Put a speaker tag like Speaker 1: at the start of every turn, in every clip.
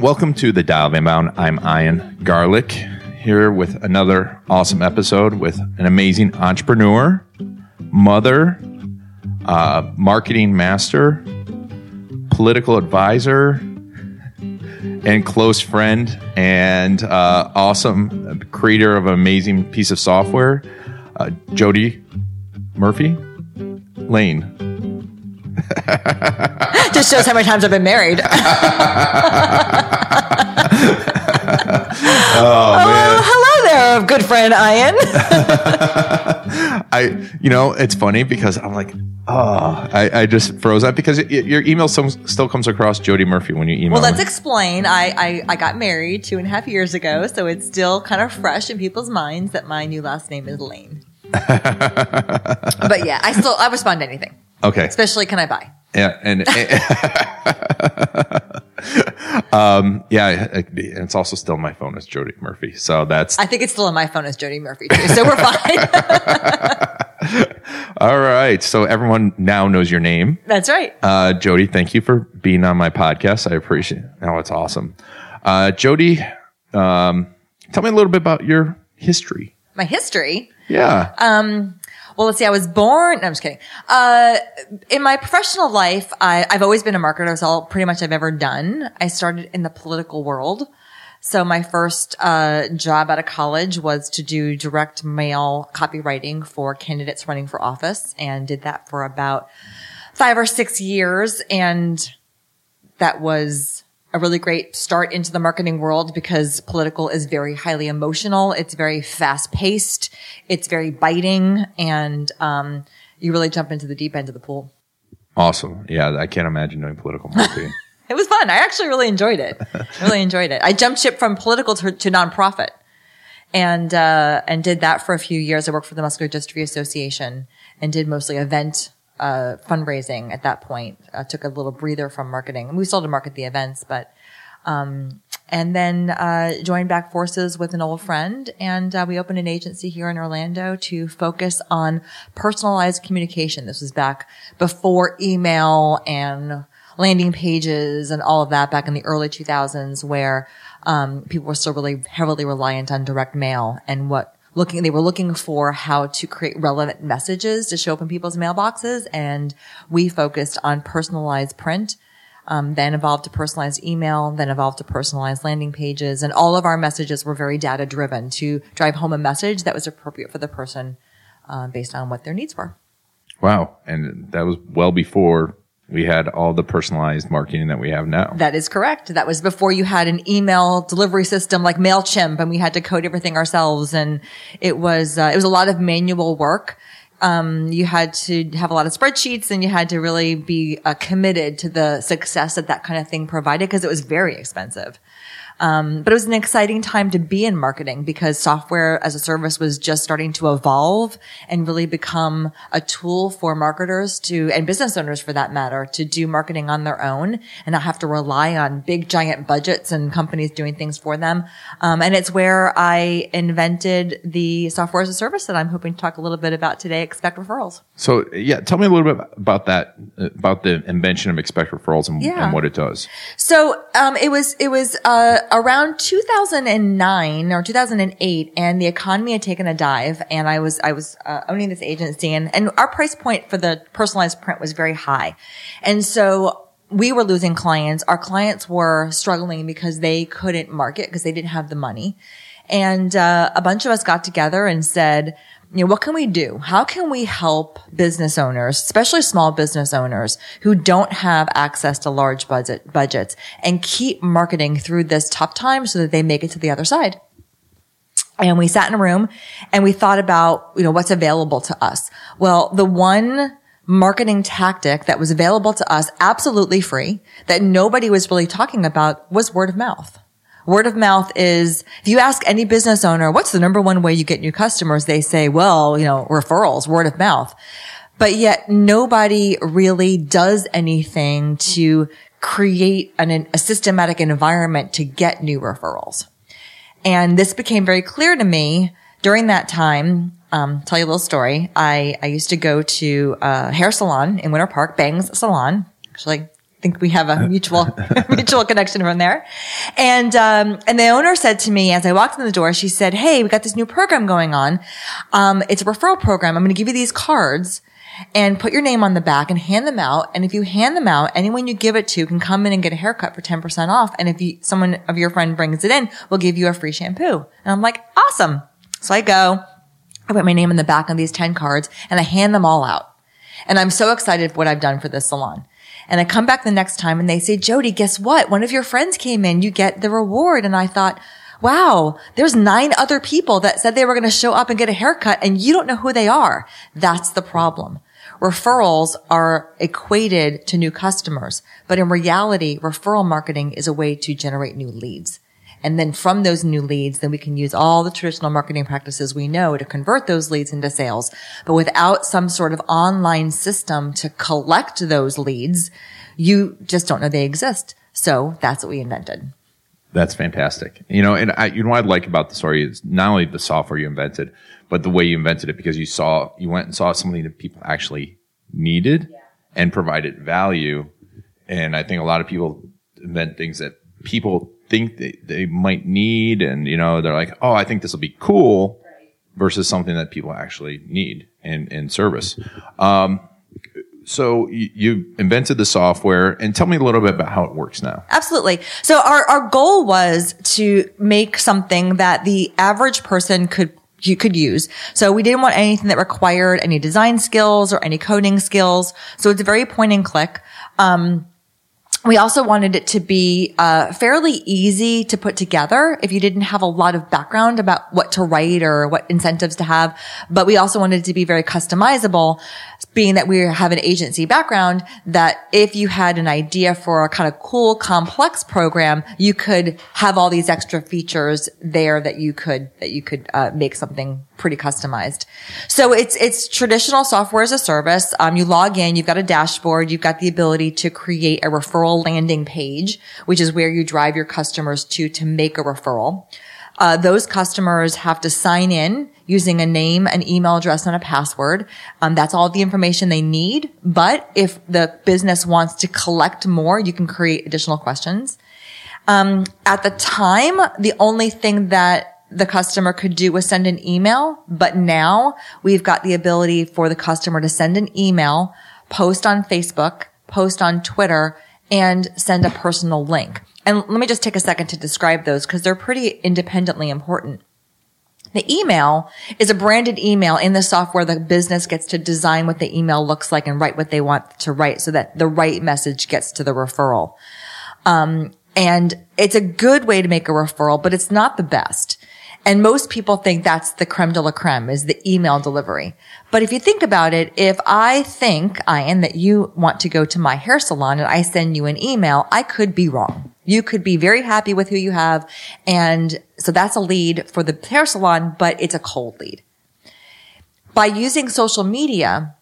Speaker 1: Welcome to the Tao of Inbound. I'm Ian Garlic here with another awesome episode with an amazing entrepreneur, mother, uh, marketing master, political advisor, and close friend, and uh, awesome creator of an amazing piece of software, uh, Jody Murphy Lane.
Speaker 2: Just shows how many times I've been married. Oh, oh,
Speaker 1: man.
Speaker 2: hello there, good friend Ian.
Speaker 1: I, you know, it's funny because I'm like, oh, I, I just froze up because it, your email some, still comes across Jody Murphy when you email.
Speaker 2: well, let's
Speaker 1: me.
Speaker 2: explain. I, I, I got married two and a half years ago, so it's still kind of fresh in people's minds that my new last name is Lane. but yeah, I still I respond to anything,
Speaker 1: okay.
Speaker 2: especially can I buy?
Speaker 1: Yeah, and um, yeah, it- it's also still my phone is Jody Murphy, so that's
Speaker 2: I think it's still on my phone as Jody Murphy too, so we're fine.
Speaker 1: all right. So everyone now knows your name,
Speaker 2: That's right.
Speaker 1: uh, Jody. Thank you for being on my podcast. I appreciate. it. Oh, it's awesome, uh, Jody. Um, tell me a little bit about your history.
Speaker 2: My history.
Speaker 1: Yeah.
Speaker 2: Um, well, let's see. I was born. No, I'm just kidding. Uh, in my professional life, I, I've always been a marketer. That's all pretty much I've ever done. I started in the political world. So my first, uh, job out of college was to do direct mail copywriting for candidates running for office and did that for about five or six years. And that was a really great start into the marketing world because political is very highly emotional. It's very fast paced. It's very biting and, um, you really jump into the deep end of the pool.
Speaker 1: Awesome. Yeah, I can't imagine doing political marketing.
Speaker 2: It was fun. I actually really enjoyed it. really enjoyed it. I jumped ship from political to, to nonprofit and, uh, and did that for a few years. I worked for the Muscular Dystrophy Association and did mostly event, uh, fundraising at that point. Uh, took a little breather from marketing. We still had to market the events, but, um, and then, uh, joined back forces with an old friend and, uh, we opened an agency here in Orlando to focus on personalized communication. This was back before email and landing pages and all of that back in the early 2000s where um, people were still really heavily reliant on direct mail and what looking they were looking for how to create relevant messages to show up in people's mailboxes and we focused on personalized print um, then evolved to personalized email then evolved to personalized landing pages and all of our messages were very data driven to drive home a message that was appropriate for the person uh, based on what their needs were.
Speaker 1: Wow, and that was well before we had all the personalized marketing that we have now.
Speaker 2: That is correct. That was before you had an email delivery system like MailChimp and we had to code everything ourselves. And it was, uh, it was a lot of manual work. Um, you had to have a lot of spreadsheets and you had to really be uh, committed to the success that that kind of thing provided because it was very expensive. Um, but it was an exciting time to be in marketing because software as a service was just starting to evolve and really become a tool for marketers to, and business owners for that matter, to do marketing on their own and not have to rely on big giant budgets and companies doing things for them. Um, and it's where I invented the software as a service that I'm hoping to talk a little bit about today, Expect Referrals.
Speaker 1: So yeah, tell me a little bit about that, about the invention of expect referrals and,
Speaker 2: Yeah.
Speaker 1: and what it does.
Speaker 2: So um, it was it was uh, around 2009 or 2008, and the economy had taken a dive, and I was I was uh, owning this agency, and and our price point for the personalized print was very high, and so we were losing clients. Our clients were struggling because they couldn't market because they didn't have the money, and uh, a bunch of us got together and said you know, what can we do? How can we help business owners, especially small business owners who don't have access to large budget budgets and keep marketing through this tough time so that they make it to the other side? And we sat in a room and we thought about, you know, what's available to us. Well, the one marketing tactic that was available to us absolutely free that nobody was really talking about was word of mouth. Word of mouth is, if you ask any business owner, what's the number one way you get new customers? They say, well, you know, referrals, word of mouth. But yet nobody really does anything to create an, a systematic environment to get new referrals. And this became very clear to me during that time. Um, tell you a little story. I, I used to go to a hair salon in Winter Park, Bangs Salon. Actually, think we have a mutual mutual connection from there. And um, and the owner said to me as I walked in the door, she said, "Hey, we got this new program going on. Um, it's a referral program. I'm going to give you these cards." and put your name on the back and hand them out. And if you hand them out, anyone you give it to can come in and get a haircut for 10% off. And if you, someone of your friend brings it in, we'll give you a free shampoo. And I'm like, awesome. So I go, I put my name on the back of these 10 cards and I hand them all out. And I'm so excited for what I've done for this salon. And I come back the next time and they say, Jody, guess what? One of your friends came in. You get the reward. And I thought, wow, there's nine other people that said they were going to show up and get a haircut and you don't know who they are. That's the problem. Referrals are equated to new customers, but in reality, referral marketing is a way to generate new leads. And then from those new leads, then we can use all the traditional marketing practices we know to convert those leads into sales. But without some sort of online system to collect those leads, you just don't know they exist. So that's what we invented.
Speaker 1: That's fantastic. You know, and I, you know what I like about the story is not only the software you invented, but the way you invented it because you saw, you went and saw something that people actually needed yeah. and provided value. And I think a lot of people invent things that people think they, they might need. And, you know, they're like, oh, I think this will be cool versus something that people actually need in, in service. Um, so you invented the software and tell me a little bit about how it works now.
Speaker 2: Absolutely. So our, our goal was to make something that the average person could you could use. So we didn't want anything that required any design skills or any coding skills. So it's a very point and click. Um, we also wanted it to be uh, fairly easy to put together if you didn't have a lot of background about what to write or what incentives to have. But we also wanted it to be very customizable being that we have an agency background, that if you had an idea for a kind of cool, complex program, you could have all these extra features there that you could, that you could uh, make something pretty customized. So it's, it's traditional software as a service. Um, you log in, you've got a dashboard, you've got the ability to create a referral landing page, which is where you drive your customers to, to make a referral. Uh, those customers have to sign in using a name, an email address, and a password. Um, that's all the information they need. But if the business wants to collect more, you can create additional questions. Um, at the time, the only thing that the customer could do was send an email, but now we've got the ability for the customer to send an email, post on Facebook, post on Twitter, and send a personal link. And let me just take a second to describe those because they're pretty independently important. The email is a branded email in the software. The business gets to design what the email looks like and write what they want to write so that the right message gets to the referral. Um, and it's a good way to make a referral, but it's not the best. And most people think that's the creme de la creme is the email delivery. But if you think about it, if I think, Ian, that you want to go to my hair salon and I send you an email, I could be wrong. You could be very happy with who you have. And so that's a lead for the hair salon, but it's a cold lead. By using social media,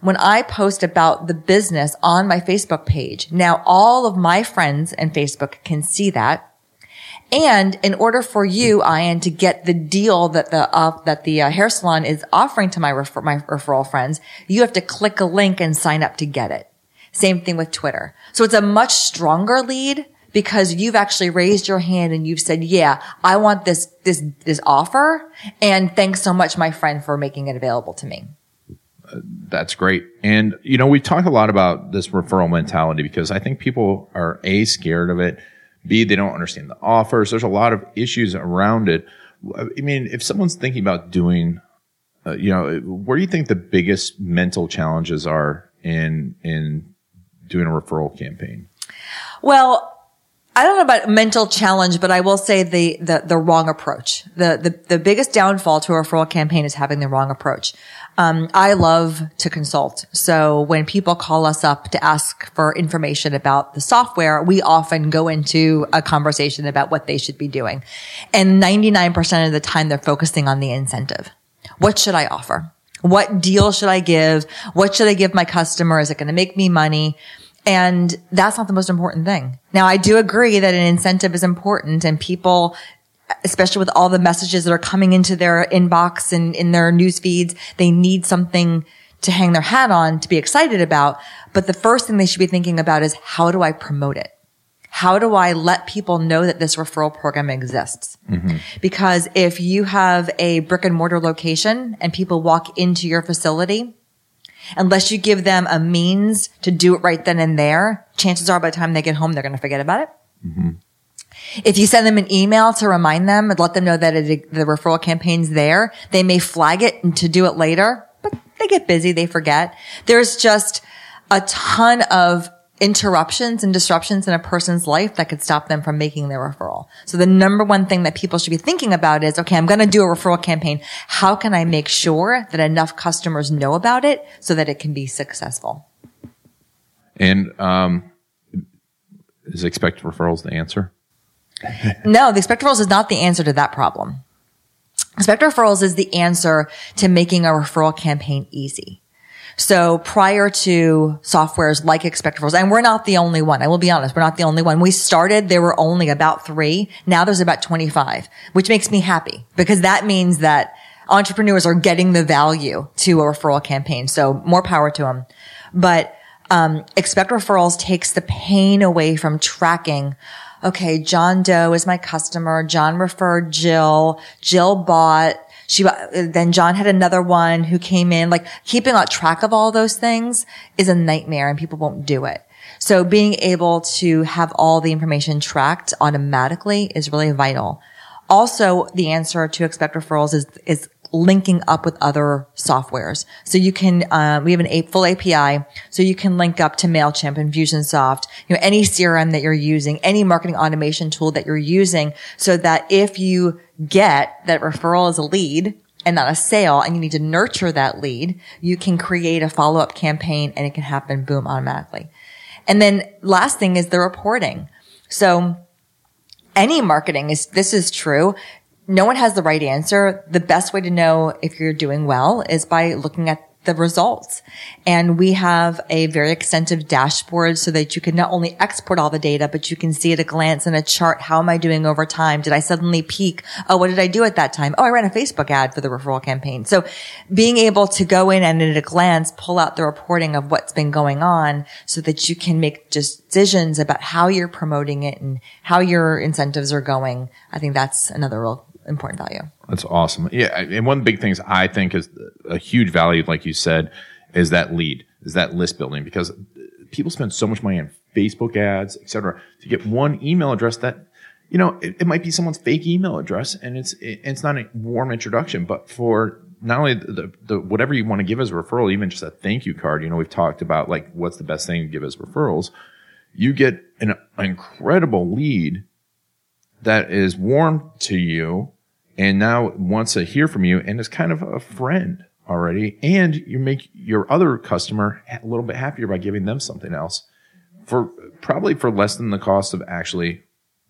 Speaker 2: when I post about the business on my Facebook page, now all of my friends and Facebook can see that. And in order for you, Ian, to get the deal that the uh, that the uh, hair salon is offering to my refer- my referral friends, you have to click a link and sign up to get it. Same thing with Twitter. So it's a much stronger lead because you've actually raised your hand and you've said, "Yeah, I want this this this offer." And thanks so much, my friend, for making it available to me.
Speaker 1: that's great. And you know, we talk a lot about this referral mentality because I think people are a scared of it B, they don't understand the offers. There's a lot of issues around it. I mean, if someone's thinking about doing, uh, you know, where do you think the biggest mental challenges are in in doing a referral campaign?
Speaker 2: Well, I don't know about mental challenge, but I will say the, the, the wrong approach. The, the, the biggest downfall to a referral campaign is having the wrong approach. Um, I love to consult. So when people call us up to ask for information about the software, we often go into a conversation about what they should be doing. And 99% of the time they're focusing on the incentive. What should I offer? What deal should I give? What should I give my customer? Is it going to make me money? And that's not the most important thing. Now, I do agree that an incentive is important and people, especially with all the messages that are coming into their inbox and in their news feeds, they need something to hang their hat on to be excited about. But the first thing they should be thinking about is how do I promote it? How do I let people know that this referral program exists? Mm-hmm. Because if you have a brick and mortar location and people walk into your facility, unless you give them a means to do it right then and there, chances are by the time they get home, they're going to forget about it. Mm-hmm. If you send them an email to remind them and let them know that it, the referral campaign's there, they may flag it and to do it later, but they get busy, they forget. There's just a ton of interruptions and disruptions in a person's life that could stop them from making their referral. So the number one thing that people should be thinking about is, okay, I'm going to do a referral campaign. How can I make sure that enough customers know about it so that it can be successful?
Speaker 1: And, um, is expected referrals the answer?
Speaker 2: no, the expected referrals is not the answer to that problem. Expected referrals is the answer to making a referral campaign easy. So prior to softwares like Expect Referrals, and we're not the only one. I will be honest. We're not the only one. We started, there were only about three. Now there's about 25, which makes me happy because that means that entrepreneurs are getting the value to a referral campaign. So more power to them. But, um, Expect Referrals takes the pain away from tracking okay, John Doe is my customer. John referred Jill. Jill bought she, then John had another one who came in, like keeping a track of all those things is a nightmare and people won't do it. So being able to have all the information tracked automatically is really vital. Also, the answer to expect referrals is, is linking up with other softwares. So you can, uh, we have an a- full API, so you can link up to MailChimp, Infusionsoft, you know, any CRM that you're using, any marketing automation tool that you're using, so that if you get that referral is a lead and not a sale, and you need to nurture that lead, you can create a follow-up campaign and it can happen, boom, automatically. And then last thing is the reporting. So, any marketing is, this is true no one has the right answer. The best way to know if you're doing well is by looking at the results. And we have a very extensive dashboard so that you can not only export all the data, but you can see at a glance in a chart, how am I doing over time? Did I suddenly peak? Oh, what did I do at that time? Oh, I ran a Facebook ad for the referral campaign. So being able to go in and at a glance, pull out the reporting of what's been going on so that you can make decisions about how you're promoting it and how your incentives are going. I think that's another real important value.
Speaker 1: That's awesome. Yeah. And one of the big things I think is a huge value, like you said, is that lead, is that list building because people spend so much money on Facebook ads, et cetera, to get one email address that, you know, it, it might be someone's fake email address and it's, it, it's not a warm introduction, but for not only the, the, whatever you want to give as a referral, even just a thank you card, you know, we've talked about like what's the best thing to give as referrals. You get an incredible lead that is warm to you and now wants to hear from you and is kind of a friend already. And you make your other customer a little bit happier by giving them something else for probably for less than the cost of actually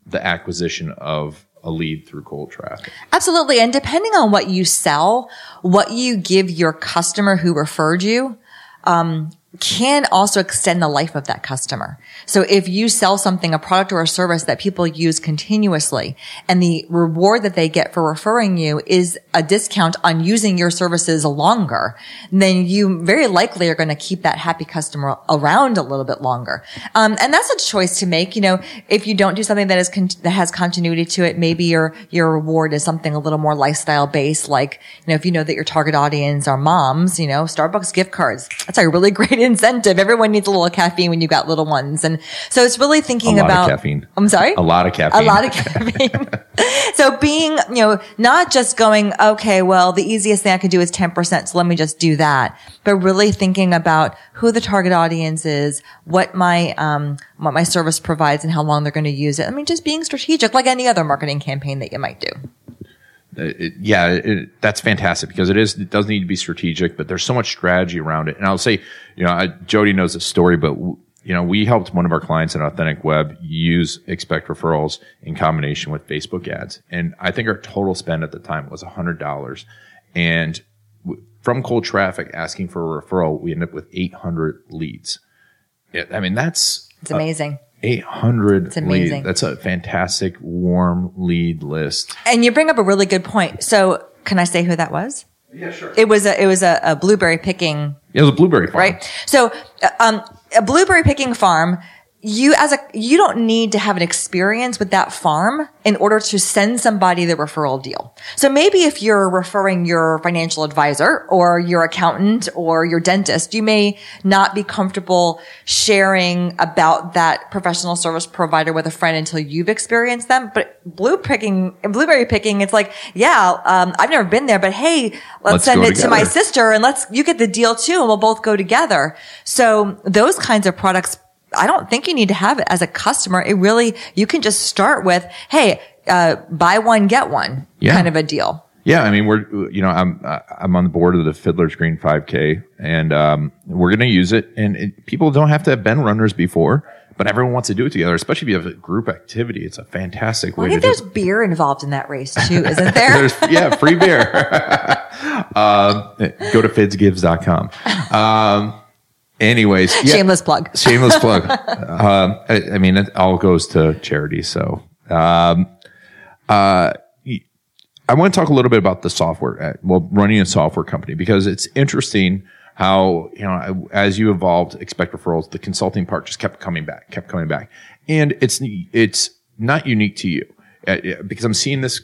Speaker 1: the acquisition of a lead through cold traffic.
Speaker 2: Absolutely. And depending on what you sell, what you give your customer who referred you, um, can also extend the life of that customer. So if you sell something, a product or a service that people use continuously and the reward that they get for referring you is a discount on using your services longer, then you very likely are going to keep that happy customer around a little bit longer. Um, and that's a choice to make. You know, if you don't do something that is, con- that has continuity to it, maybe your, your reward is something a little more lifestyle based. Like, you know, if you know that your target audience are moms, you know, Starbucks gift cards. That's a really great incentive. Everyone needs a little caffeine when you've got little ones. And so it's really thinking
Speaker 1: A lot of
Speaker 2: about
Speaker 1: caffeine.
Speaker 2: I'm sorry?
Speaker 1: A lot of caffeine.
Speaker 2: A lot of caffeine. so being, you know, not just going, okay, well, the easiest thing I can do is 10%. So let me just do that. But really thinking about who the target audience is, what my, um, what my service provides and how long they're going to use it. I mean, just being strategic like any other marketing campaign that you might do.
Speaker 1: It, yeah, it, that's fantastic because it is, it does need to be strategic, but there's so much strategy around it. And I'll say, you know, I, Jody knows the story, but w- you know, we helped one of our clients at Authentic Web use expect referrals in combination with Facebook ads. And I think our total spend at the time was $100. And w- from cold traffic asking for a referral, we ended up with 800 leads. It, I mean, that's
Speaker 2: It's amazing.
Speaker 1: 800
Speaker 2: It's amazing.
Speaker 1: leads. That's a fantastic warm lead list.
Speaker 2: And you bring up a really good point. So can I say who that was?
Speaker 1: Yeah, sure.
Speaker 2: It was a, it was a, a blueberry picking
Speaker 1: It was a blueberry farm.
Speaker 2: right? So, uh, um, a blueberry picking farm, you as a, you don't need to have an experience with that farm in order to send somebody the referral deal. So maybe if you're referring your financial advisor or your accountant or your dentist, you may not be comfortable sharing about that professional service provider with a friend until you've experienced them. But blue picking, blueberry picking, it's like, yeah, um, I've never been there, but hey, let's,
Speaker 1: Let's
Speaker 2: send it to my sister and let's, you get the deal too and we'll both go together. So those kinds of products, I don't think you need to have it as a customer. It really, you can just start with, Hey, uh, buy one, get one
Speaker 1: Yeah.
Speaker 2: kind of a deal.
Speaker 1: Yeah, I mean, we're you know, I'm I'm on the board of the Fiddler's Green 5K, and um, we're going to use it. And it, people don't have to have been runners before, but everyone wants to do it together. Especially if you have a group activity, it's a fantastic
Speaker 2: I
Speaker 1: way
Speaker 2: think
Speaker 1: to do.
Speaker 2: there's beer involved in that race too, isn't there?
Speaker 1: There's yeah, free beer. um, go to fidsgives.com. Um, anyways, yeah,
Speaker 2: Shameless plug.
Speaker 1: shameless plug. um, I, I mean, it all goes to charity. So, um, uh, I want to talk a little bit about the software, uh, well, running a software company because it's interesting how, you know, as you evolved expect referrals, the consulting part just kept coming back, kept coming back. And it's, it's not unique to you uh, uh, because I'm seeing this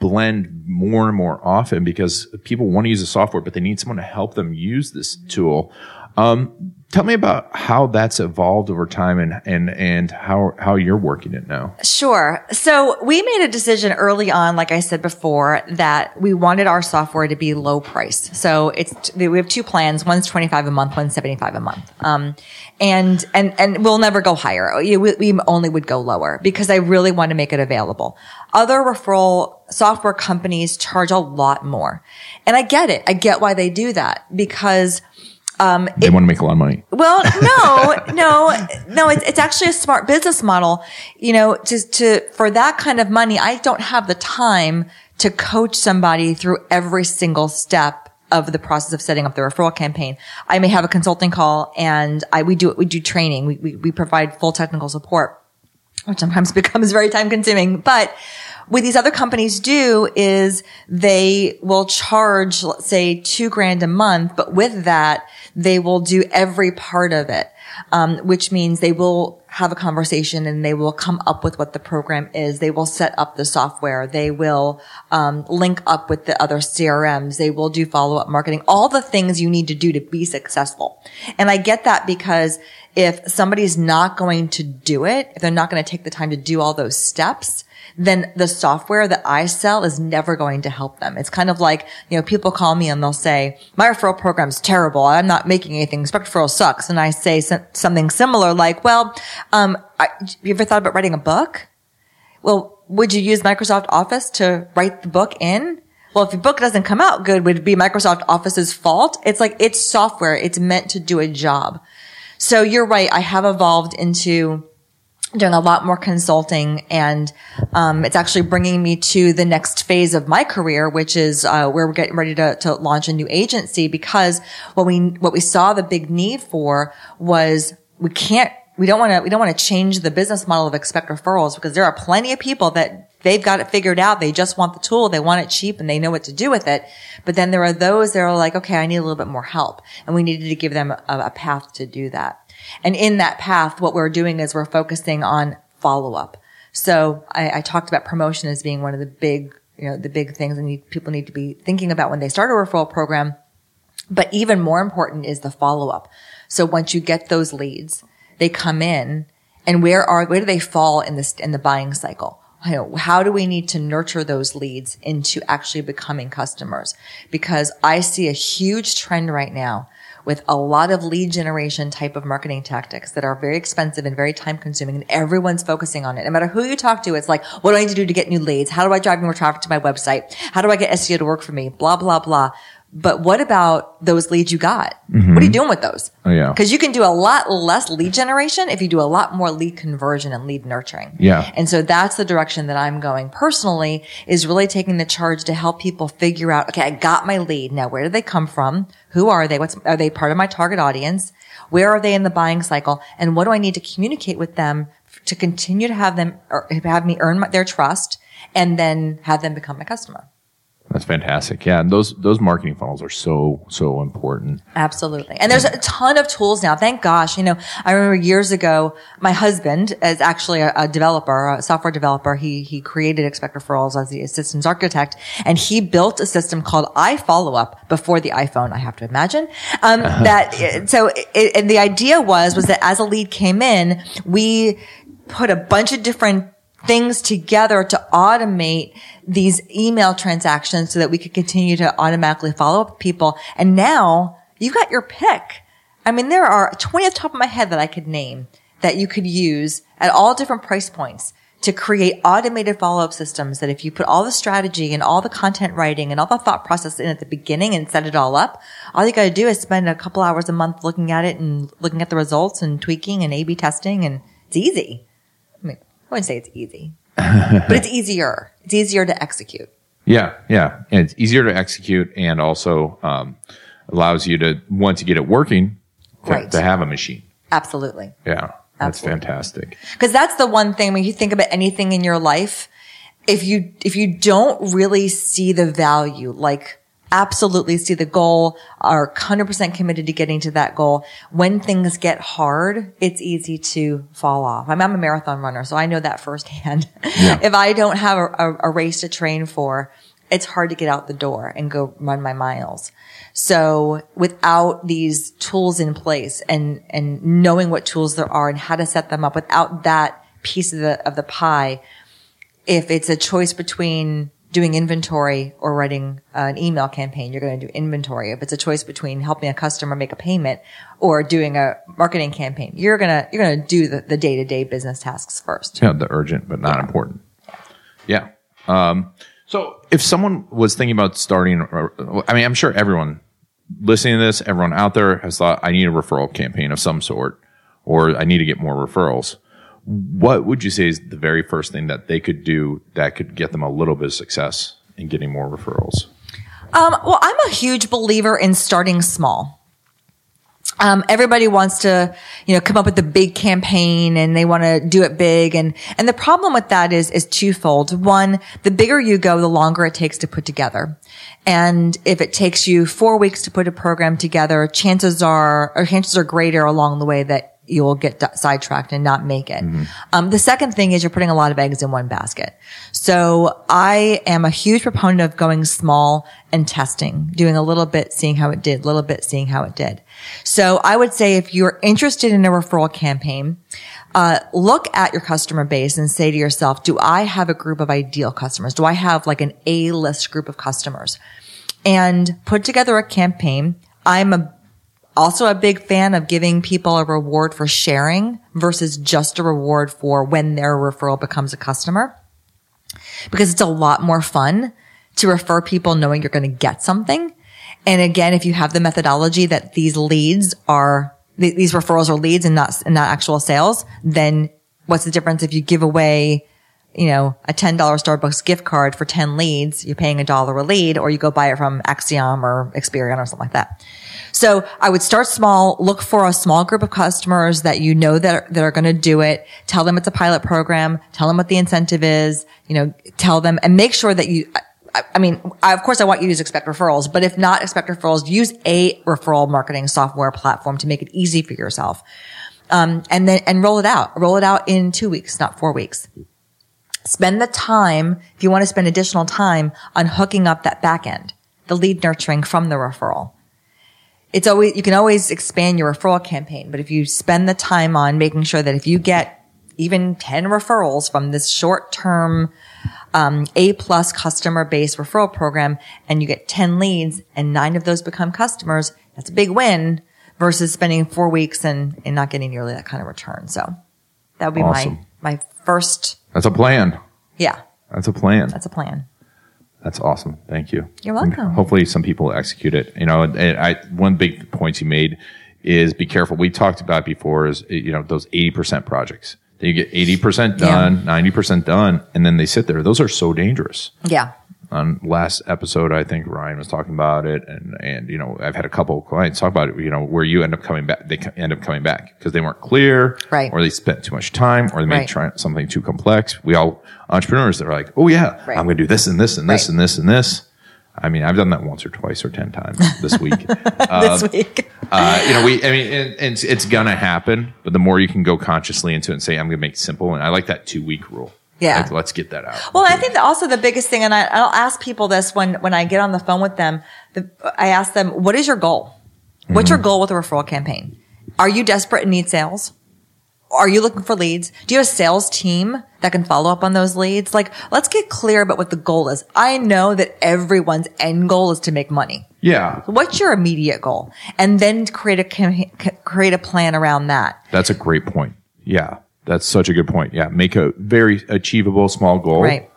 Speaker 1: blend more and more often because people want to use the software, but they need someone to help them use this tool. Um, tell me about how that's evolved over time and, and, and how, how you're working it now.
Speaker 2: Sure. So we made a decision early on, like I said before, that we wanted our software to be low price. So it's, we have two plans. One's 25 a month, one's 75 a month. Um, and, and, and we'll never go higher. We, we only would go lower because I really want to make it available. Other referral software companies charge a lot more. And I get it. I get why they do that because Um,
Speaker 1: they want to make a lot of money.
Speaker 2: well, no, no, no. It's, it's actually a smart business model. You know, to, to, for that kind of money, I don't have the time to coach somebody through every single step of the process of setting up the referral campaign. I may have a consulting call and I, we do, we do training. We, we, we provide full technical support, which sometimes becomes very time consuming, but what these other companies do is they will charge, let's say two grand a month, but with that, they will do every part of it. Um, which means they will have a conversation and they will come up with what the program is. They will set up the software. They will, um, link up with the other CRMs. They will do follow up marketing, all the things you need to do to be successful. And I get that because if somebody's not going to do it, if they're not going to take the time to do all those steps, then the software that I sell is never going to help them. It's kind of like, you know, people call me and they'll say, my referral program's terrible. I'm not making anything. Spec referral sucks. And I say something similar like, well, um, I, you ever thought about writing a book? Well, would you use Microsoft Office to write the book in? Well, if your book doesn't come out good, would it be Microsoft Office's fault? It's like, it's software. It's meant to do a job. So you're right. I have evolved into doing a lot more consulting and um, it's actually bringing me to the next phase of my career which is uh, where we're getting ready to, to launch a new agency because what we what we saw the big need for was we can't we don't want to we don't want to change the business model of expect referrals because there are plenty of people that they've got it figured out. They just want the tool. They want it cheap and they know what to do with it. But then there are those that are like okay i need a little bit more help. And we needed to give them a, a path to do that and in that path, what we're doing is we're focusing on follow up. So I, I talked about promotion as being one of the big, you know, the big things and people need to be thinking about when they start a referral program. But even more important is the follow up. So once you get those leads, they come in and where are, where do they fall in this, in the buying cycle? You know, how do we need to nurture those leads into actually becoming customers? Because I see a huge trend right now with a lot of lead generation type of marketing tactics that are very expensive and very time consuming and everyone's focusing on it. No matter who you talk to, it's like, what do I need to do to get new leads? How do I drive more traffic to my website? How do I get SEO to work for me? Blah, blah, blah. But what about those leads you got? Mm-hmm. What are you doing with those?
Speaker 1: Oh, yeah.
Speaker 2: Because you can do a lot less lead generation if you do a lot more lead conversion and lead nurturing.
Speaker 1: Yeah.
Speaker 2: And so that's the direction that I'm going personally is really taking the charge to help people figure out, okay, I got my lead. Now, where do they come from? Who are they? What's, are they part of my target audience? Where are they in the buying cycle? And what do I need to communicate with them to continue to have them or have me earn my, their trust and then have them become my customer?
Speaker 1: That's fantastic. Yeah, and those those marketing funnels are so so important.
Speaker 2: Absolutely. And there's a ton of tools now. Thank gosh. You know, I remember years ago, my husband is actually a, a developer, a software developer. He, he created Expect Referrals as the systems architect and he built a system called iFollowUp before the iPhone, I have to imagine. Um, that, so it, and the idea was, was that as a lead came in, we put a bunch of different things together to automate these email transactions so that we could continue to automatically follow up people. And now you've got your pick. I mean, there are 20 off the top of my head that I could name that you could use at all different price points to create automated follow-up systems that if you put all the strategy and all the content writing and all the thought process in at the beginning and set it all up, all you got to do is spend a couple hours a month looking at it and looking at the results and tweaking and A-B testing and it's easy. I mean, I wouldn't say it's easy, but it's easier. It's easier to execute.
Speaker 1: Yeah, yeah, and it's easier to execute, and also um, allows you to once you get it working, to,
Speaker 2: Right.
Speaker 1: to have a machine.
Speaker 2: Absolutely.
Speaker 1: Yeah, that's
Speaker 2: Absolutely.
Speaker 1: fantastic.
Speaker 2: Because that's the one thing when you think about anything in your life, if you, if you don't really see the value, like absolutely see the goal, are 100% committed to getting to that goal, when things get hard, it's easy to fall off. I mean, I'm a marathon runner, so I know that firsthand. if I don't have a, a, a race to train for, it's hard to get out the door and go run my miles. So without these tools in place and, and knowing what tools there are and how to set them up without that piece of the, of the pie, if it's a choice between doing inventory or writing uh, an email campaign, you're going to do inventory. If it's a choice between helping a customer make a payment or doing a marketing campaign, you're going to, you're going to do the, the day-to-day business tasks first.
Speaker 1: Yeah, the urgent but not important. Yeah. Um, so if someone was thinking about starting, I mean, I'm sure everyone listening to this, everyone out there has thought, I need a referral campaign of some sort, or I need to get more referrals. What would you say is the very first thing that they could do that could get them a little bit of success in getting more referrals?
Speaker 2: Um, well, I'm a huge believer in starting small. Um, everybody wants to, you know, come up with a big campaign and they want to do it big. And, and the problem with that is, is twofold. One, the bigger you go, the longer it takes to put together. And if it takes you four weeks to put a program together, chances are, or chances are greater along the way that you will get sidetracked and not make it. Um, the second thing is you're putting a lot of eggs in one basket. So I am a huge proponent of going small and testing, doing a little bit, seeing how it did, a little bit, seeing how it did. So I would say if you're interested in a referral campaign, uh, look at your customer base and say to yourself, do I have a group of ideal customers? Do I have like an A list group of customers? And put together a campaign. I'm a also a big fan of giving people a reward for sharing versus just a reward for when their referral becomes a customer. Because it's a lot more fun to refer people knowing you're going to get something. And again, if you have the methodology that these leads are, th- these referrals are leads and not, and not actual sales, then what's the difference if you give away you know, a $10 Starbucks gift card for 10 leads, you're paying a dollar a lead, or you go buy it from Acxiom or Experian or something like that. So I would start small, look for a small group of customers that you know that are, that are going to do it. Tell them it's a pilot program. Tell them what the incentive is, you know, tell them and make sure that you, I, I mean, I, of course I want you to expect referrals, but if not expect referrals, use a referral marketing software platform to make it easy for yourself. Um, and then, and roll it out. Roll it out in two weeks, not four weeks spend the time, if you want to spend additional time on hooking up that back end, the lead nurturing from the referral. It's always, you can always expand your referral campaign. But if you spend the time on making sure that if you get even 10 referrals from this short term, um, A plus customer based referral program and you get 10 leads and nine of those become customers, that's a big win versus spending four weeks and, and not getting nearly that kind of return. So that would be
Speaker 1: Awesome.
Speaker 2: my, my first,
Speaker 1: That's a plan.
Speaker 2: yeah,
Speaker 1: That's a plan.
Speaker 2: that's a plan.
Speaker 1: That's awesome. Thank you.
Speaker 2: You're welcome.
Speaker 1: Hopefully, some people execute it. You know, and I one big point you made is be careful. We talked about before is you know those eighty percent projects. Then you get eighty percent done, ninety percent done, and then they sit there. Those are so dangerous.
Speaker 2: Yeah.
Speaker 1: On last episode, I think Ryan was talking about it, and and you know I've had a couple of clients talk about it. You know where you end up coming back, they end up coming back because they weren't clear,
Speaker 2: Right.
Speaker 1: Or they spent too much time, or they made
Speaker 2: Right.
Speaker 1: try something too complex. We all entrepreneurs that are like, oh yeah,
Speaker 2: Right.
Speaker 1: I'm going to do this and this and this
Speaker 2: Right.
Speaker 1: and this and this. I mean, I've done that once or twice or ten times this week.
Speaker 2: this week.
Speaker 1: uh, you know, we. I mean, and, and it's, it's gonna happen, but the more you can go consciously into it and say, "I'm gonna make it simple," and I like that two week rule.
Speaker 2: Yeah.
Speaker 1: like, let's get that out.
Speaker 2: Well, I think that also the biggest thing, and I, I'll ask people this when, when I get on the phone with them, the, I ask them, what is your goal? What's your mm-hmm. goal with a referral campaign? Are you desperate and need sales? Are you looking for leads? Do you have a sales team that can follow up on those leads? Like, let's get clear about what the goal is. I know that everyone's end goal is to make money.
Speaker 1: yeah,
Speaker 2: What's your immediate goal? And then create a, create a plan around that.
Speaker 1: that's a great point. Yeah, that's such a good point. Yeah, make a very achievable small goal.
Speaker 2: Right.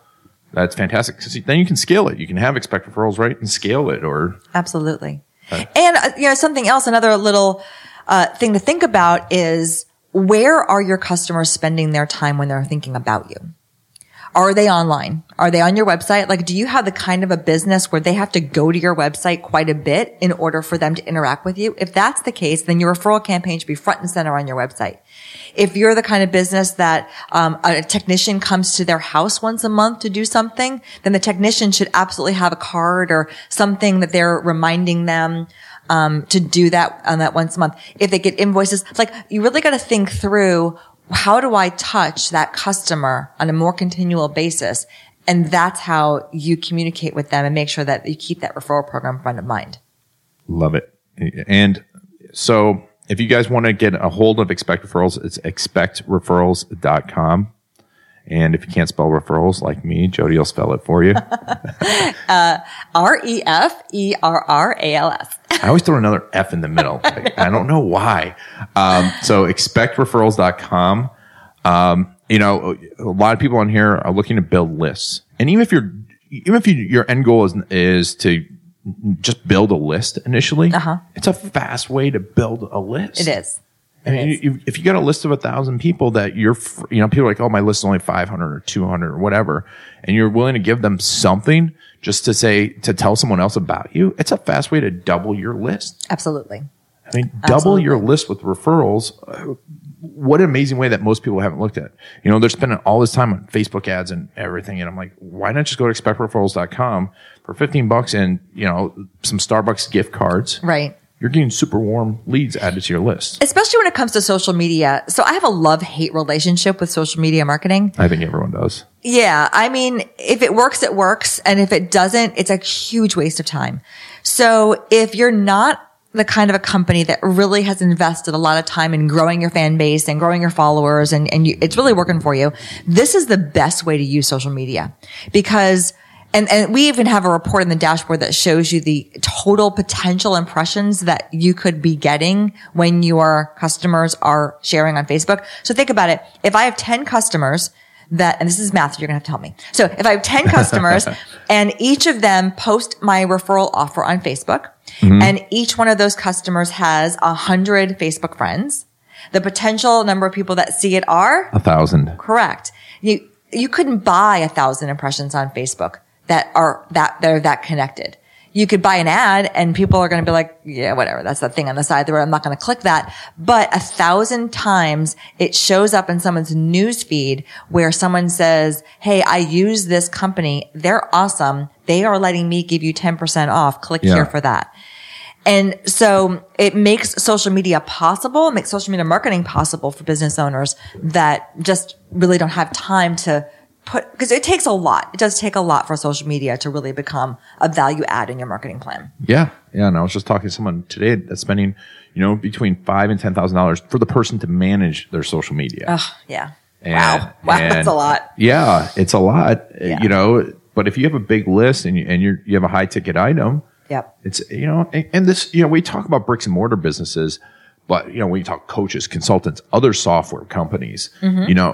Speaker 1: That's fantastic. 'Cause then you can scale it. You can have expect referrals, right, and scale it. Or
Speaker 2: Absolutely. And, uh, you know, something else, another little, uh, thing to think about is where are your customers spending their time when they're thinking about you? Are they online? Are they on your website? Like, do you have the kind of a business where they have to go to your website quite a bit in order for them to interact with you? If that's the case, then your referral campaign should be front and center on your website. If you're the kind of business that um, a technician comes to their house once a month to do something, then the technician should absolutely have a card or something that they're reminding them um, to do that on that once a month. If they get invoices, like you really got to think through how do I touch that customer on a more continual basis? And that's how you communicate with them and make sure that you keep that referral program front of mind.
Speaker 1: love it. And so, if you guys want to get a hold of Expect Referrals, it's expectreferrals.com. And if you can't spell referrals like me, Jody will spell it for you.
Speaker 2: R E F E R R A L S.
Speaker 1: I always throw another F in the middle. Like, I don't know why. Um, so expectreferrals.com. Um, you know, a lot of people on here are looking to build lists. And even if you're, even if you, your end goal is, is to just build a list initially,
Speaker 2: Uh-huh.
Speaker 1: it's a fast way to build a list.
Speaker 2: It is.
Speaker 1: I mean, you, if you got a list of a thousand people that you're, you know, people are like, oh, my list is only 500 or 200 or whatever. And you're willing to give them something just to say, to tell someone else about you. It's a fast way to double your list.
Speaker 2: Absolutely.
Speaker 1: I mean, double your list with referrals. Uh, What an amazing way that most people haven't looked at. You know, they're spending all this time on Facebook ads and everything. And I'm like, why not just go to expectreferrals.com for 15 bucks and, you know, some Starbucks gift cards.
Speaker 2: Right.
Speaker 1: You're getting super warm leads added to your list.
Speaker 2: Especially when it comes to social media. So I have a love hate relationship with social media marketing.
Speaker 1: I think everyone does.
Speaker 2: Yeah. I mean, if it works, it works. And if it doesn't, it's a huge waste of time. So if you're not the kind of a company that really has invested a lot of time in growing your fan base and growing your followers and, and you, it's really working for you, this is the best way to use social media because and, and we even have a report in the dashboard that shows you the total potential impressions that you could be getting when your customers are sharing on Facebook. So think about it. If I have 10 customers that, and this is math, you're going to have to help me. So if I have 10 customers and each of them post my referral offer on Facebook mm-hmm. and each one of those customers has a hundred Facebook friends, the potential number of people that see it are
Speaker 1: A thousand.
Speaker 2: Correct. You you couldn't buy a thousand impressions on Facebook that are that are that connected. You could buy an ad and people are going to be like, yeah, whatever. That's that thing on the side of the road. I'm not going to click that. But a thousand times it shows up in someone's news feed where someone says, Hey, I use this company. They're awesome. They are letting me give you 10% off. Click
Speaker 1: Yeah.
Speaker 2: here for that. And so it makes social media possible, it makes social media marketing possible for business owners that just really don't have time to put, because it takes a lot. It does take a lot for social media to really become a value add in your marketing plan.
Speaker 1: Yeah, yeah. And I was just talking to someone today that's spending, you know, between five and ten thousand dollars for the person to manage their social media.
Speaker 2: Ugh, yeah.
Speaker 1: And-
Speaker 2: wow. Wow.
Speaker 1: and-
Speaker 2: that's a lot.
Speaker 1: Yeah, it's a lot.
Speaker 2: Yeah.
Speaker 1: You know, but if you have a big list and you, and you you have a high ticket item,
Speaker 2: Yep.
Speaker 1: it's you know, and, and this you know we talk about bricks and mortar businesses, but you know when you talk coaches, consultants, other software companies,
Speaker 2: Mm-hmm.
Speaker 1: you know,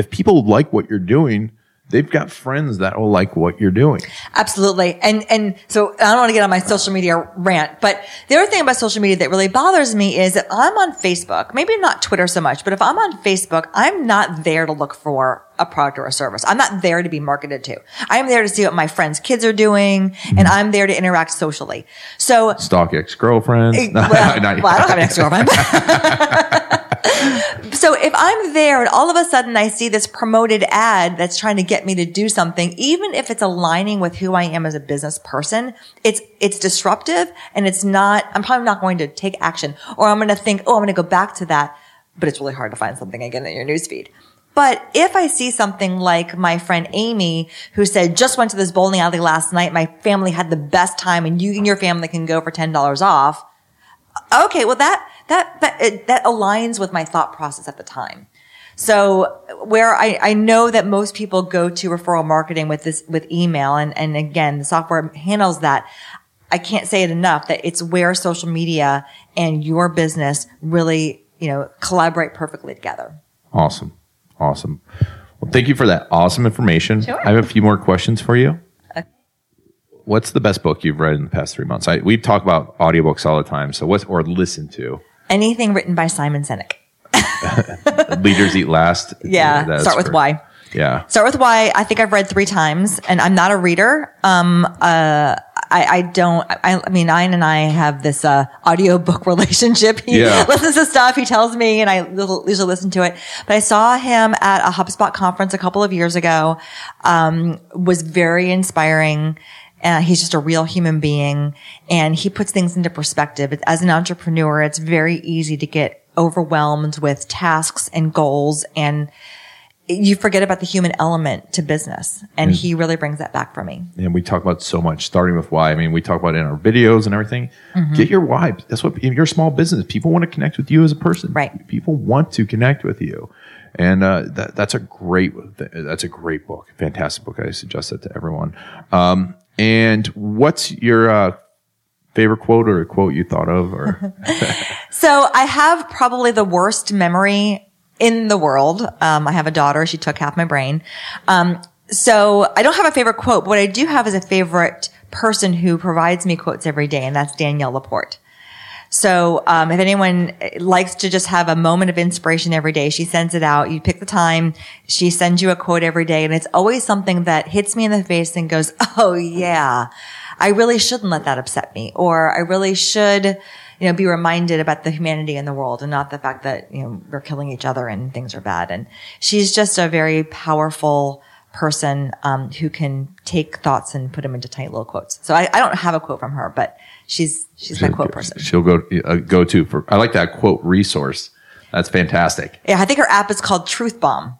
Speaker 1: if people like what you're doing, they've got friends that will like what you're doing.
Speaker 2: Absolutely. And, and so I don't want to get on my social media rant, but the other thing about social media that really bothers me is that I'm on Facebook, maybe not Twitter so much, but if I'm on Facebook, I'm not there to look for a product or a service. I'm not there to be marketed to. I'm there to see what my friends' kids are doing and mm-hmm. I'm there to interact socially. So
Speaker 1: Stalk ex girlfriends.
Speaker 2: Eh, well, well, I don't have an ex-girlfriend. so if I'm there and all of a sudden I see this promoted ad that's trying to get me to do something, even if it's aligning with who I am as a business person, it's, it's disruptive and it's not, I'm probably not going to take action or I'm going to think, oh, I'm going to go back to that. But it's really hard to find something again in your newsfeed. But if I see something like my friend Amy, who said, just went to this bowling alley last night. My family had the best time and you and your family can go for $10 off. Okay. Well, that, that, that, it, that aligns with my thought process at the time. So where I, I know that most people go to referral marketing with this, with email and, and again, the software handles that. I can't say it enough that it's where social media and your business really, you know, collaborate perfectly together.
Speaker 1: Awesome. Awesome. Well, thank you for that awesome information.
Speaker 2: Sure.
Speaker 1: I have a few more questions for you. What's the best book you've read in the past three months? I, we talk about audiobooks all the time. So what's, or listen to?
Speaker 2: Anything written by Simon Sinek.
Speaker 1: Leaders Eat Last.
Speaker 2: Yeah.
Speaker 1: That's
Speaker 2: Start with
Speaker 1: for-
Speaker 2: why.
Speaker 1: Yeah.
Speaker 2: Start with why. I think I've read three times and I'm not a reader. Um, uh, I, I don't, I, I mean, Ian and I have this, uh, audiobook relationship. He
Speaker 1: Yeah.
Speaker 2: listens to stuff. He tells me and I little- usually listen to it. But I saw him at a HubSpot conference a couple of years ago. Um, was very inspiring. Uh, he's just a real human being and he puts things into perspective. As an entrepreneur, it's very easy to get overwhelmed with tasks and goals and you forget about the human element to business. And
Speaker 1: Mm.
Speaker 2: he really brings that back for me.
Speaker 1: And we talk about so much, starting with why. I mean, we talk about in our videos and everything.
Speaker 2: Mm-hmm.
Speaker 1: Get your why. That's what in your small business. People want to connect with you as a person.
Speaker 2: Right.
Speaker 1: People want to connect with you, and uh, that, that's a great. That's a great book. Fantastic book. I suggest that to everyone. Um, and what's your uh, favorite quote or a quote you thought of? Or
Speaker 2: So I have probably the worst memory in the world. Um, I have a daughter. She took half my brain. Um, so I don't have a favorite quote, but what I do have is a favorite person who provides me quotes every day, and that's Danielle Laporte. So, um, if anyone likes to just have a moment of inspiration every day, she sends it out. You pick the time. She sends you a quote every day and it's always something that hits me in the face and goes, Oh yeah, I really shouldn't let that upset me. Or I really should, you know, be reminded about the humanity in the world and not the fact that, you know, we're killing each other and things are bad. And she's just a very powerful person, um, who can take thoughts and put them into tight little quotes. So I, I don't have a quote from her, but she's, she's my quote person.
Speaker 1: she'll go uh, go to for. I like that quote resource. That's fantastic.
Speaker 2: Yeah, I think her app is called Truth Bomb.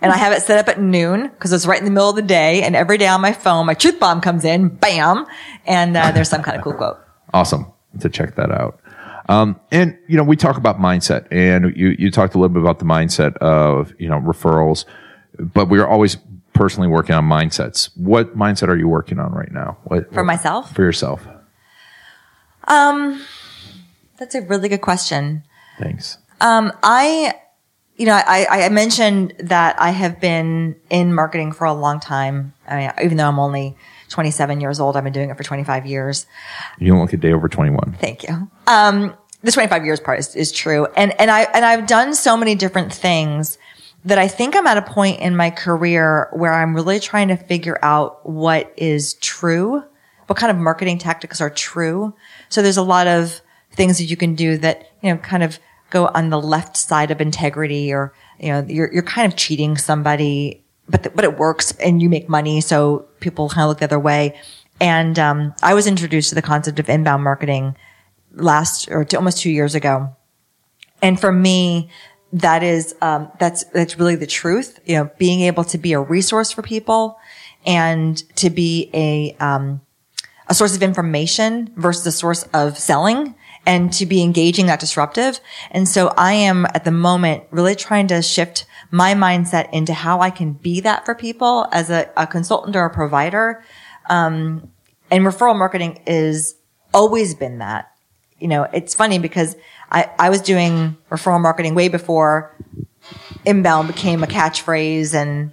Speaker 2: And I have it set up at noon because it's right in the middle of the day. And every day on my phone, my truth bomb comes in, bam, and uh, there's some kind of cool quote.
Speaker 1: Awesome to check that out. Um, and you know, we talk about mindset, and you you talked a little bit about the mindset of you know referrals, but we're always personally working on mindsets. What mindset are you working on right now? What,
Speaker 2: For myself?
Speaker 1: For yourself.
Speaker 2: That's a really good question.
Speaker 1: Thanks.
Speaker 2: Um, I, you know, I, I mentioned that I have been in marketing for a long time. I mean, even though I'm only 27 years old, I've been doing it for 25 years.
Speaker 1: You don't look a day over twenty one.
Speaker 2: Thank you. Um, the 25 years part is, is true. And, and I, and I've done so many different things that I think I'm at a point in my career where I'm really trying to figure out what is true, what kind of marketing tactics are true. So there's a lot of things that you can do that, you know, kind of go on the left side of integrity or, you know, you're, you're kind of cheating somebody, but, the, but it works and you make money. So people kind of look the other way. And, um, I was introduced to the concept of inbound marketing last or t- almost two years ago. And for me, that is, um, that's, that's really the truth. You know, being able to be a resource for people and to be a, um, a source of information versus a source of selling and to be engaging, not disruptive. And so I am at the moment really trying to shift my mindset into how I can be that for people as a, a consultant or a provider. Um, and referral marketing is always been that. You know, it's funny because I, I was doing referral marketing way before inbound became a catchphrase. And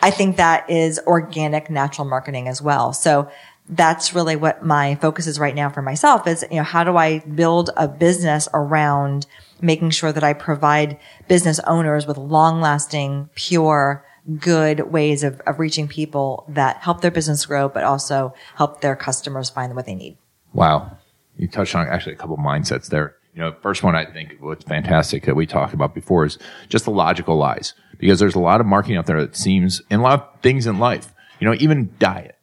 Speaker 2: I think that is organic, natural marketing as well. So that's really what my focus is right now for myself is, you know, how do I build a business around making sure that I provide business owners with long lasting, pure, good ways of, of reaching people that help their business grow, but also help their customers find what they need.
Speaker 1: Wow. You touched on actually a couple mindsets there. You know, first one I think what's fantastic that we talked about before is just the logical lies because there's a lot of marketing out there that seems in a lot of things in life, you know, even diet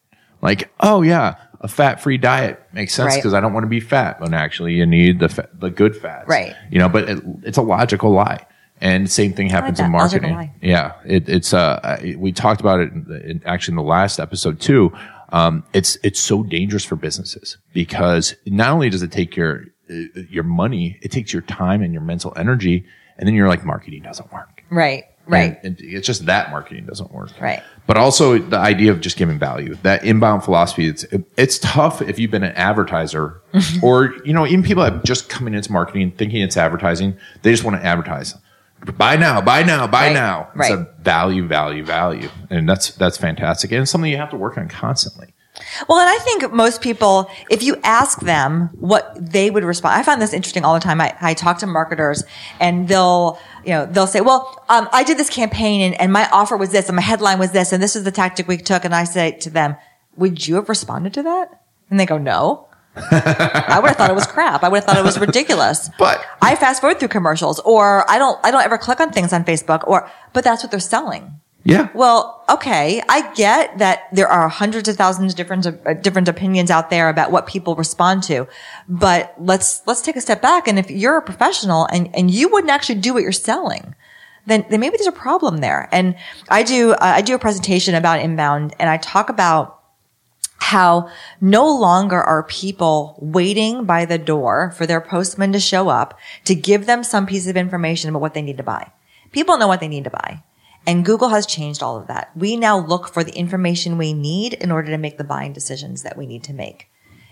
Speaker 1: like, oh yeah, a fat free diet makes sense because right. I don't want to be fat, but actually you need the fa- the good fats,
Speaker 2: right?
Speaker 1: You know, but it, it's a logical lie. And same thing happens like in marketing. Yeah, it, it's uh, we talked about it in, in, actually in the last episode too. Um, it's it's so dangerous for businesses because not only does it take your your money, it takes your time and your mental energy, and then you're like, marketing doesn't work.
Speaker 2: Right. Right.
Speaker 1: And, and it's just that marketing doesn't work.
Speaker 2: Right.
Speaker 1: But also the idea of just giving value, that inbound philosophy, it's, it's tough if you've been an advertiser or, you know, even people that just coming into marketing thinking it's advertising, they just want to advertise. Buy now, buy now, buy
Speaker 2: right.
Speaker 1: now. It's
Speaker 2: right.
Speaker 1: a value, value, value. And that's, that's fantastic. And it's something you have to work on constantly.
Speaker 2: Well, and I think most people, if you ask them what they would respond, I find this interesting all the time. I, I talk to marketers and they'll, you know, they'll say, well, um, I did this campaign and, and my offer was this and my headline was this and this is the tactic we took. And I say to them, would you have responded to that? And they go, no. I would have thought it was crap. I would have thought it was ridiculous.
Speaker 1: But
Speaker 2: I fast forward through commercials or I don't, I don't ever click on things on Facebook or, but that's what they're selling.
Speaker 1: Yeah.
Speaker 2: Well, okay. I get that there are hundreds of thousands of different, uh, different opinions out there about what people respond to, but let's, let's take a step back. And if you're a professional and, and you wouldn't actually do what you're selling, then, then maybe there's a problem there. And I do, uh, I do a presentation about inbound and I talk about how no longer are people waiting by the door for their postman to show up to give them some piece of information about what they need to buy. People know what they need to buy. And Google has changed all of that. We now look for the information we need in order to make the buying decisions that we need to make.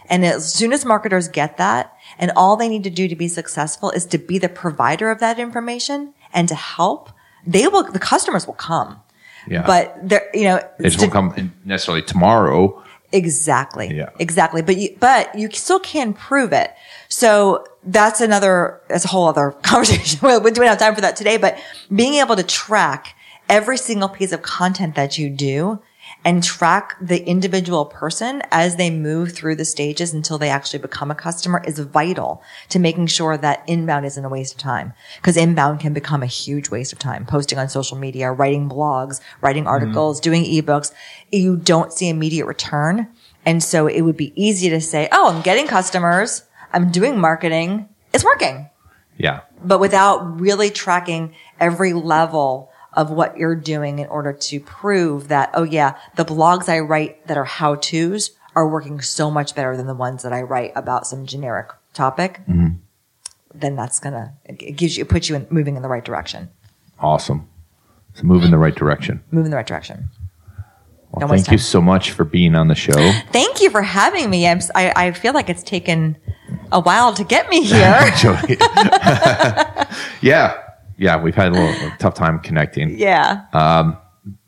Speaker 2: And as soon as marketers get that and all they need to do to be successful is to be the provider of that information and to help, they will, the customers will come.
Speaker 1: Yeah.
Speaker 2: But they're, you know,
Speaker 1: they just won't come necessarily tomorrow.
Speaker 2: Exactly.
Speaker 1: Yeah.
Speaker 2: Exactly. But you, but you still can prove it. So that's another, that's a whole other conversation. we don't have time for that today, but being able to track every single piece of content that you do and track the individual person as they move through the stages until they actually become a customer is vital to making sure that inbound isn't a waste of time. Because inbound can become a huge waste of time. Posting on social media, writing blogs, writing articles, mm-hmm. doing ebooks. You don't see immediate return. And so it would be easy to say, Oh, I'm getting customers. I'm doing marketing. It's working.
Speaker 1: Yeah.
Speaker 2: But without really tracking every level of what you're doing in order to prove that, oh yeah, the blogs I write that are how to's are working so much better than the ones that I write about some generic topic. Mm-hmm. Then that's gonna, it gives you, it puts you in, moving in the right direction.
Speaker 1: Awesome. So move in the right direction.
Speaker 2: Move in the right direction.
Speaker 1: Well, thank you so much for being on the show.
Speaker 2: Thank you for having me. I'm, I, I feel like it's taken a while to get me here.
Speaker 1: yeah yeah, we've had a little a tough time connecting.
Speaker 2: Yeah.
Speaker 1: Um,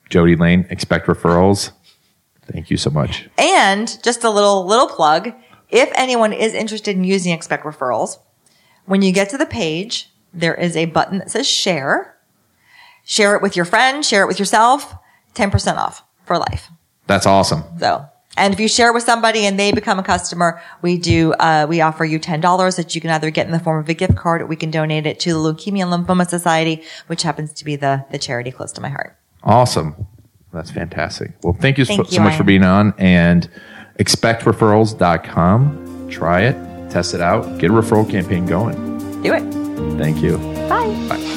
Speaker 1: Jody Lane, expect referrals. Thank you so much.
Speaker 2: And just a little little plug. If anyone is interested in using expect referrals, when you get to the page, there is a button that says share. Share it with your friend, share it with yourself, 10% off for life.
Speaker 1: That's awesome.
Speaker 2: So and if you share with somebody and they become a customer, we do, uh, we offer you $10 that you can either get in the form of a gift card or we can donate it to the Leukemia and Lymphoma Society, which happens to be the, the charity close to my heart.
Speaker 1: Awesome. That's fantastic. Well, thank you, thank so, you, so, much Ryan. for being on and expectreferrals.com. Try it, test it out, get a referral campaign going.
Speaker 2: Do it.
Speaker 1: Thank you.
Speaker 2: Bye.
Speaker 1: Bye.